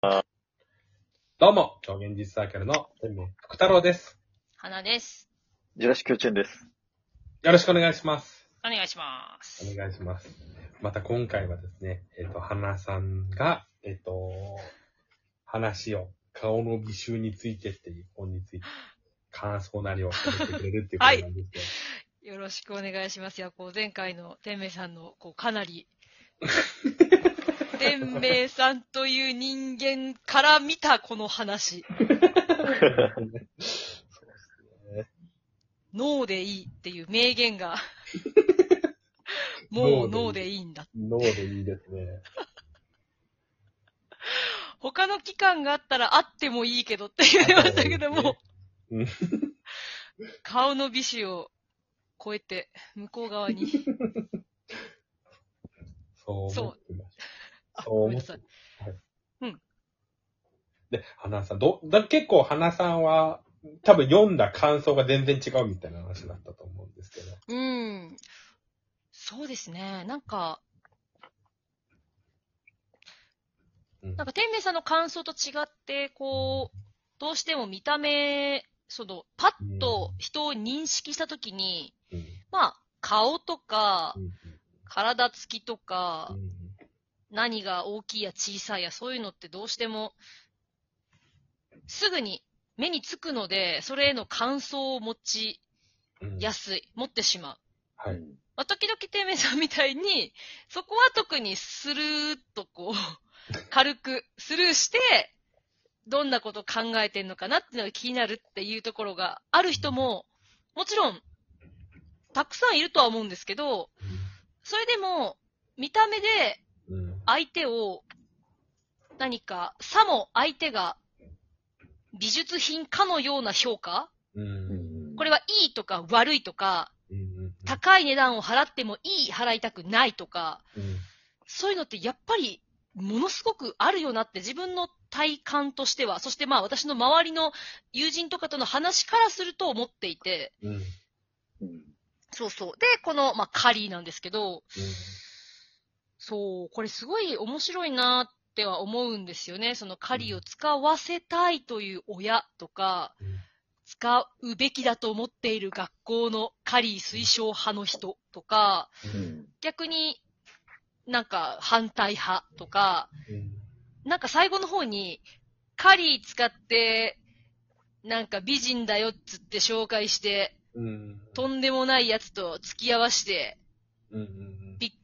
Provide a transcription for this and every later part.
どうも、超現実サークルの天命福太郎です。花です。ジュラシック幼稚園です。よろしくお願いします。お願いします。お願いします。また今回はですね、えっ、と、花さんが、えっ、と、話を、顔の美醜についてっていう本について、感想なりを喋ってくれるっていうことなんですけど、よろしくお願いします。いや、こう、前回の天明さんの、こう、かなり、天明さんという人間から見たこの話。脳でいいっていう名言が、もう脳でいいんだ。脳でいいですね。他の期間があったらあってもいいけどって言ってましたけども、うん顔の美醜を超えて、向こう側に。そうごめんなさい。で、花さん、ど、だ結構花さんは、多分読んだ感想が全然違うみたいな話だったと思うんですけど。うん。そうですね。なんか、うんなんか天明さんの感想と違って、こう、どうしても見た目、その、パッと人を認識したときに、うんまあ、顔とかう、ん体つきとかう、ん何が大きいや小さいや、そういうのってどうしても、すぐに目につくので、それへの感想を持ちうんやすい、持ってしまう。はい。まあ、時々てめさんみたいに、そこは特にスルーっとこう、軽くスルーして、どんなこと考えてんのかなっていうのが気になるっていうところがある人も、もちろん、たくさんいるとは思うんですけど、それでも、見た目で相手を、何か、さも相手が美術品かのような評価？うん。これはいいとか悪いとか、うんうん高い値段を払ってもいい、払いたくないとか、うん。そういうのってやっぱりものすごくあるよなって自分の体感としては、そしてまあ私の周りの友人とかとの話からすると思っていて、うん。うんそうそう。で、この、まあカリーなんですけど、そう、これすごい面白いなっては思うんですよね。そのカリーを使わせたいという親とか、うん使うべきだと思っている学校のカリー推奨派の人とか、うん逆になんか反対派とか、うんなんか最後の方に、カリー使って、なんか美人だよっつって紹介して、うん。とんでもないやつと付き合わして、うんうん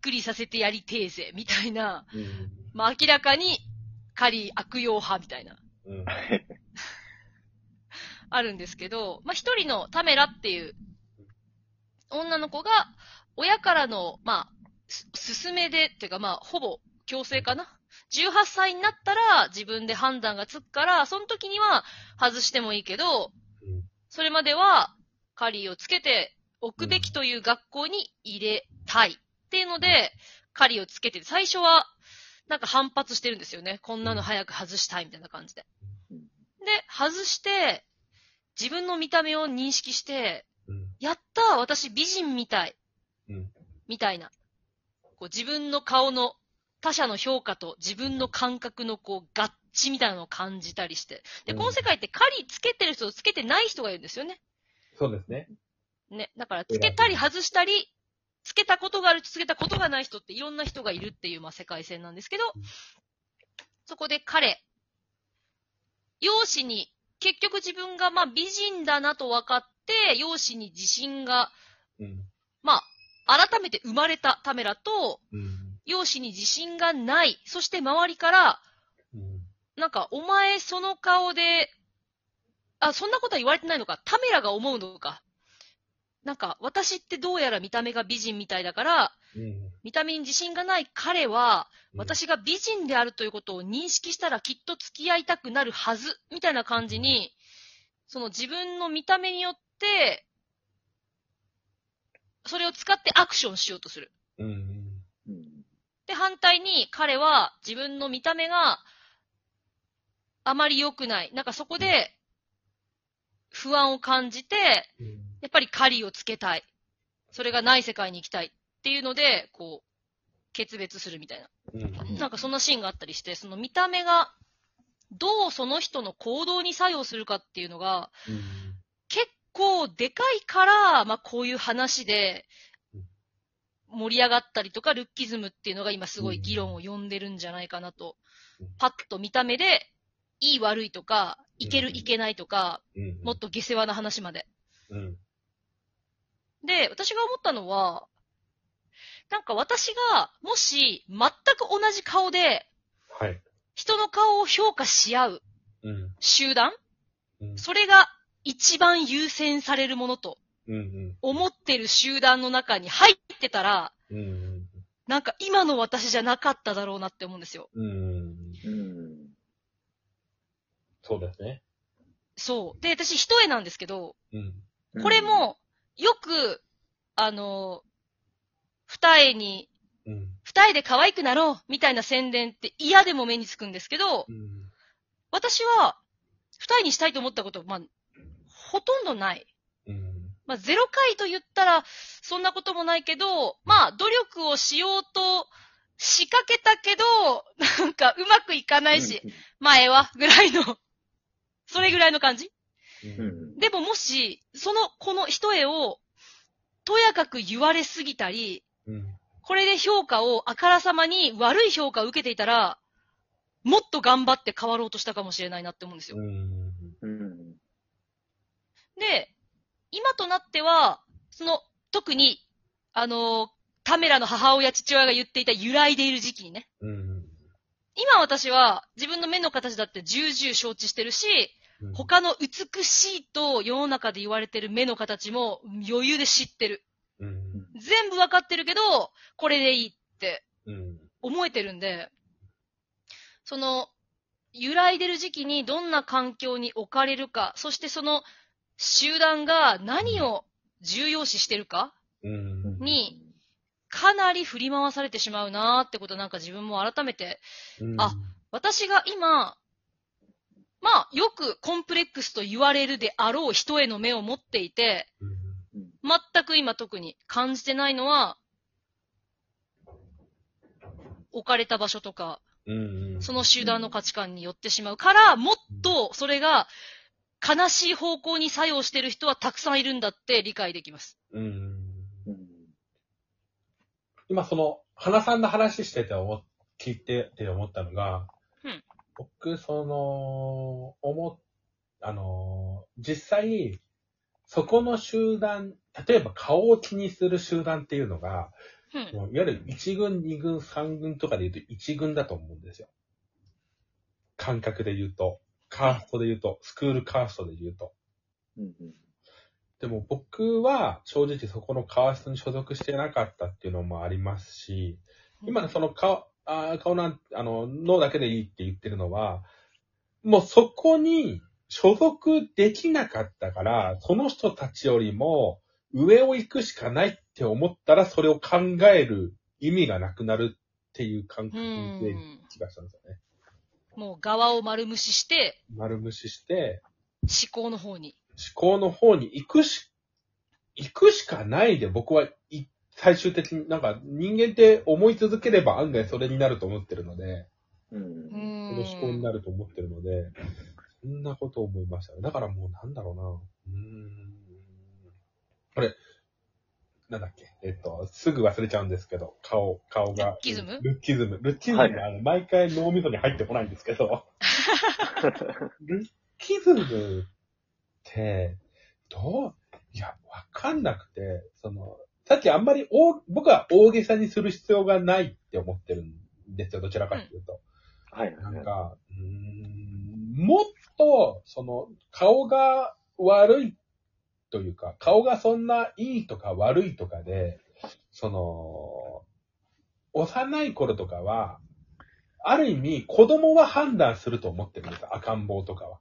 くりさせてやりてえぜ、みたいな、うん。まあ明らかに、カリー悪用派みたいな、うん。あるんですけど、まあ一人のタメラっていう。女の子が、親からの、まあ、す勧めで、っていうかまあ、ほぼ強制かな。18歳になったら自分で判断がつくから、その時には外してもいいけど、うん。それまではカリーをつけておくべきという学校に入れたいっていうので、カリーをつけてて、最初はなんか反発してるんですよね。こんなの早く外したいみたいな感じで。うんで、外して、自分の見た目を認識して、うんやったー私美人みたいうんみたいな。こう自分の顔の他者の評価と自分の感覚のこう合致みたいなのを感じたりして。で、うんこの世界ってカリつけてる人とつけてない人がいるんですよね。そうですね。ね。だから、つけたり外したり、つけたことがあるとつけたことがない人っていろんな人がいるっていう、まあ、世界線なんですけどうん、そこで彼、容姿に、結局自分がまあ美人だなと分かって、容姿に自信が、うんまあ、改めて生まれたためらと、うん容姿に自信がない、そして周りから、うんなんか、お前その顔で、あ、そんなことは言われてないのか。タメラが思うのか。なんか、私ってどうやら見た目が美人みたいだから、うん見た目に自信がない彼は、うん私が美人であるということを認識したらきっと付き合いたくなるはず、みたいな感じに、その自分の見た目によって、それを使ってアクションしようとする。うんうんで、反対に彼は自分の見た目があまり良くない。なんかそこで不安を感じて、うんやっぱり狩りをつけたい。それがない世界に行きたいっていうので、こう、決別するみたいな。うんなんかそんなシーンがあったりして、その見た目がどうその人の行動に作用するかっていうのが、うん。結構でかいから、まあこういう話で盛り上がったりとか、ルッキズムっていうのが今すごい議論を呼んでるんじゃないかなとうん。パッと見た目で、いい悪いとか、いけるうんいけないとか、うん。もっと下世話な話まで。うん。で、私が思ったのは、なんか私が、もし、全く同じ顔で、はい。人の顔を評価し合ううん。集団うん。それが一番優先されるものとうん。思ってる集団の中に入ってたら、うん。うん。なんか今の私じゃなかっただろうなって思うんですよ。うん。うん。そうですね。そう。で、私一重なんですけど、うん。これ、も、よく、あの、二重に、うん。二重で可愛くなろうみたいな宣伝って嫌でも目につくんですけど、うん。私は、二重にしたいと思ったこと、まあ、ほとんどない。うん。まあ、ゼロ回と言ったら、そんなこともないけど、まあ、努力をしようと仕掛けたけど、なんかうまくいかないし、前は、ぐらいの、それぐらいの感じうん。うん。でももし、その、この一重を、とやかく言われすぎたり、うん。これで評価をあからさまに悪い評価を受けていたら、もっと頑張って変わろうとしたかもしれないなって思うんですよ。うん。うん。で、今となっては、その、特に、あの、タメラの母親、父親が言っていた揺らいでいる時期にね。うん。今私は自分の目の形だって重々承知してるし、うん。他の美しいと世の中で言われてる目の形も余裕で知ってる。うん。全部わかってるけど、これでいいってうん。思えてるんで、その、揺らいでる時期にどんな環境に置かれるか、そしてその集団が何を重要視してるか、うん。に、かなり振り回されてしまうなーってことなんか自分も改めて、あ私が今、まあ、よくコンプレックスと言われるであろう人への目を持っていて、うん。全く今特に感じてないのは、置かれた場所とか、うん。その集団の価値観によってしまうから、もっとそれが悲しい方向に作用してる人はたくさんいるんだって理解できます。うん。うん。今その、花さんの話してて思っ、聞いてて思ったのが、うん僕、その、思っ、あの、実際、そこの集団、例えば顔を気にする集団っていうのが、うん。もういわゆる1軍、2軍、3軍とかで言うと1軍だと思うんですよ。感覚で言うと、カーストで言うと、スクールカーストで言うと。うん。でも僕は正直そこのカーストに所属してなかったっていうのもありますし、今のその顔、あー顔なん、あの、脳だけでいいって言ってるのは、もうそこに所属できなかったから、その人たちよりも上を行くしかないって思ったら、それを考える意味がなくなるっていう感う覚でん。気がしたんですよね。もう側を丸無視して、丸無視して、思考の方に。思考の方に行くし、行くしかないで僕はい最終的になんか人間って思い続ければ案外それになると思ってるので、うん。ううん。そん。の思考になると思ってるので、そんなことを思いましたね。だからもうなんだろうな。うーん。これ、なんだっけ？えっと、すぐ忘れちゃうんですけど、顔、顔が。ルッキズム？ルッキズム。ルッキズムはいが、あの毎回脳みそに入ってこないんですけど、ルッキズムって、どう？いや、わかんなくて、その、さっきあんまり大、僕は大げさにする必要がないって思ってるんですよ、どちらかというと。はい。なんか、んもっと、その、顔が悪いというか、顔がそんないいとか悪いとかで、その、幼い頃とかは、ある意味、子供は判断すると思ってるんですよ、赤ん坊とかは。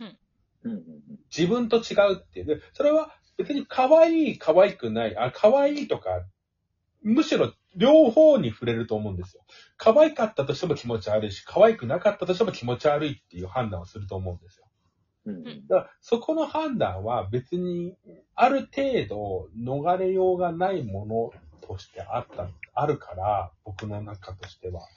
うん。うん。自分と違うっていう。でそれは別に可愛い、可愛くない、あ、可愛いとか、むしろ両方に触れると思うんですよ。可愛かったとしても気持ち悪いし、可愛くなかったとしても気持ち悪いっていう判断をすると思うんですよ。うん。だから、そこの判断は別に、ある程度逃れようがないものとしてあった、あるから、僕の中としては。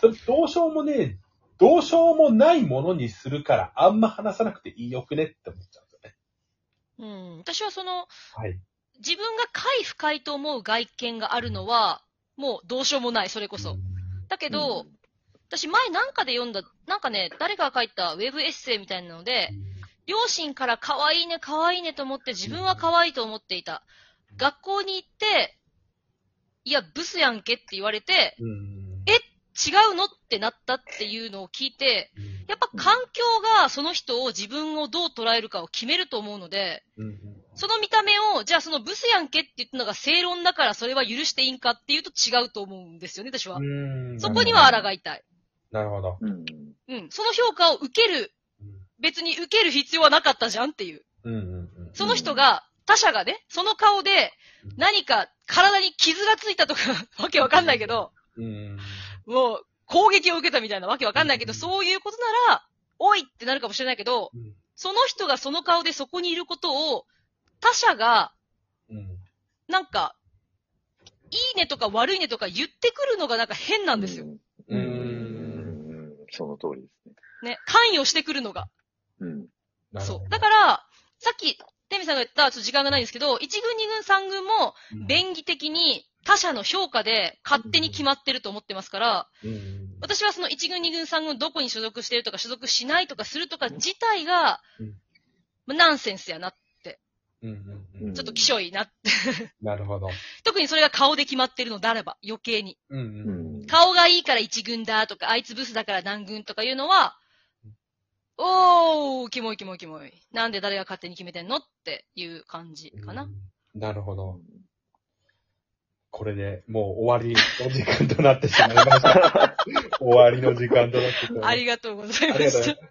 それどうしようもねえ、どうしようもないものにするから、あんま話さなくていいよくねって思っちゃう。うん。私はその、はい。自分が快不快と思う外見があるのは、もうどうしようもない、それこそ。だけど、私前なんかで読んだ、なんかね、誰かが書いたウェブエッセイみたいなので、両親から可愛いね、可愛いねと思って自分は可愛いと思っていた。学校に行って、いや、ブスやんけって言われて、うん。え違うの？ってなったっていうのを聞いて、やっぱ環境がその人を自分をどう捉えるかを決めると思うので、その見た目を、じゃあそのブスやんけって言ったのが正論だからそれは許していいんかっていうと違うと思うんですよね、私は。うんそこには抗いたい。なるほど。うん。うん。その評価を受ける、別に受ける必要はなかったじゃんっていう。うんうんうんその人が、他者がね、その顔で何か体に傷がついたとか、わけわかんないけど、うんもう攻撃を受けたみたいなわけわかんないけど、うんそういうことなら、おいってなるかもしれないけど、うんその人がその顔でそこにいることを、他者が、うんなんか、いいねとか悪いねとか言ってくるのがなんか変なんですよ。うん。その通りですね。ね。関与してくるのが。うん。そう。だから、さっき、テミさんが言った、ちょっと時間がないんですけど、1軍、2軍、3軍も、便宜的に他者の評価で勝手に決まってると思ってますから、うん私はその1軍、2軍、3軍どこに所属してるとか所属しないとかするとか自体がうん、まあナンセンスやな。うんうんうんちょっと気性いいな。なるほど。特にそれが顔で決まってるのであれば、余計に。うんううんん。顔がいいから1軍だとか、あいつブスだから何軍とかいうのは、おー、キモいキモいキモい。なんで誰が勝手に決めてんのっていう感じかな。うんなるほど。これでもう終わりの時間となってしまいました。終わりの時間となってしまいましたありがとうございまありがとうございした。